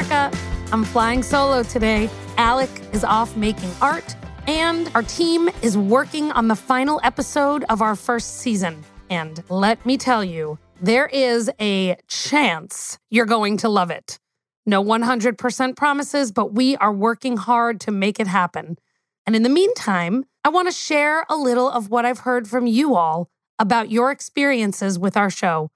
America. I'm flying solo today. Alec is off making art, and our team is working on the final episode of our first season. And let me tell you, there is a chance you're going to love it. No 100% promises, but we are working hard to make it happen. And in the meantime, I want to share a little of what I've heard from you all about your experiences with our show.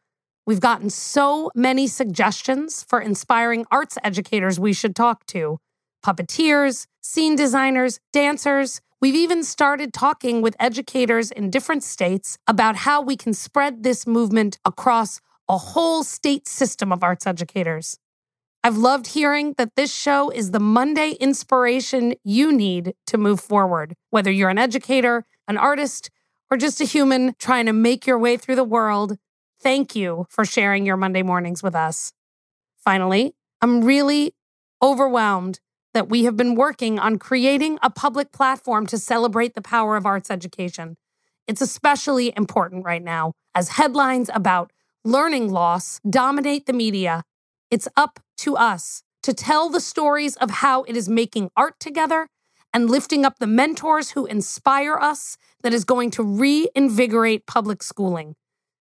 We've gotten so many suggestions for inspiring arts educators we should talk to puppeteers, scene designers, dancers. We've even started talking with educators in different states about how we can spread this movement across a whole state system of arts educators. I've loved hearing that this show is the Monday inspiration you need to move forward, whether you're an educator, an artist, or just a human trying to make your way through the world Thank you for sharing your Monday mornings with us. Finally, I'm really overwhelmed that we have been working on creating a public platform to celebrate the power of arts education. It's especially important right now as headlines about learning loss dominate the media. It's up to us to tell the stories of how it is making art together and lifting up the mentors who inspire us that is going to reinvigorate public schooling.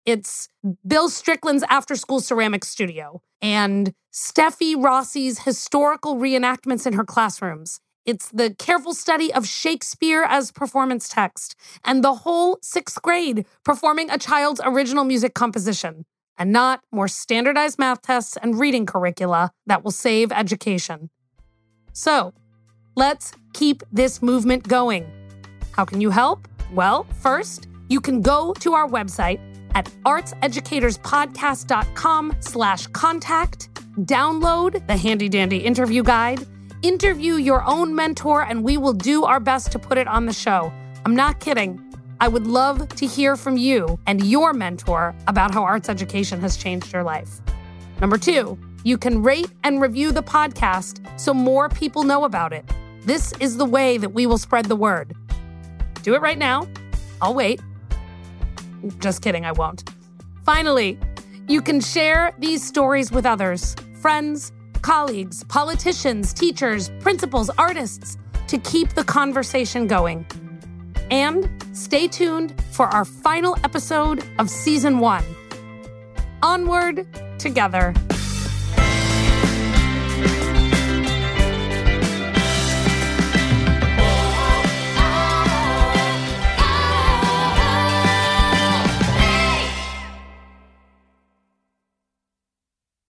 It's Bill Strickland's After School Ceramics Studio and Steffi Rossi's historical reenactments in her classrooms. It's the careful study of Shakespeare as performance text and the whole sixth grade performing a child's original music composition, and not more standardized math tests and reading curricula that will save education. So, let's keep this movement going. How can you help? Well, first, you can go to our website at artseducatorspodcast.com slash contact. Download the handy dandy interview guide. Interview your own mentor, and we will do our best to put it on the show. I'm not kidding. I would love to hear from you and your mentor about how arts education has changed your life. Number two, you can rate and review the podcast so more people know about it. This is the way that we will spread the word. Do it right now. I'll wait. Just kidding, I won't. Finally, you can share these stories with others, friends, colleagues, politicians, teachers, principals, artists to keep the conversation going. And stay tuned for our final episode of season one. Onward together.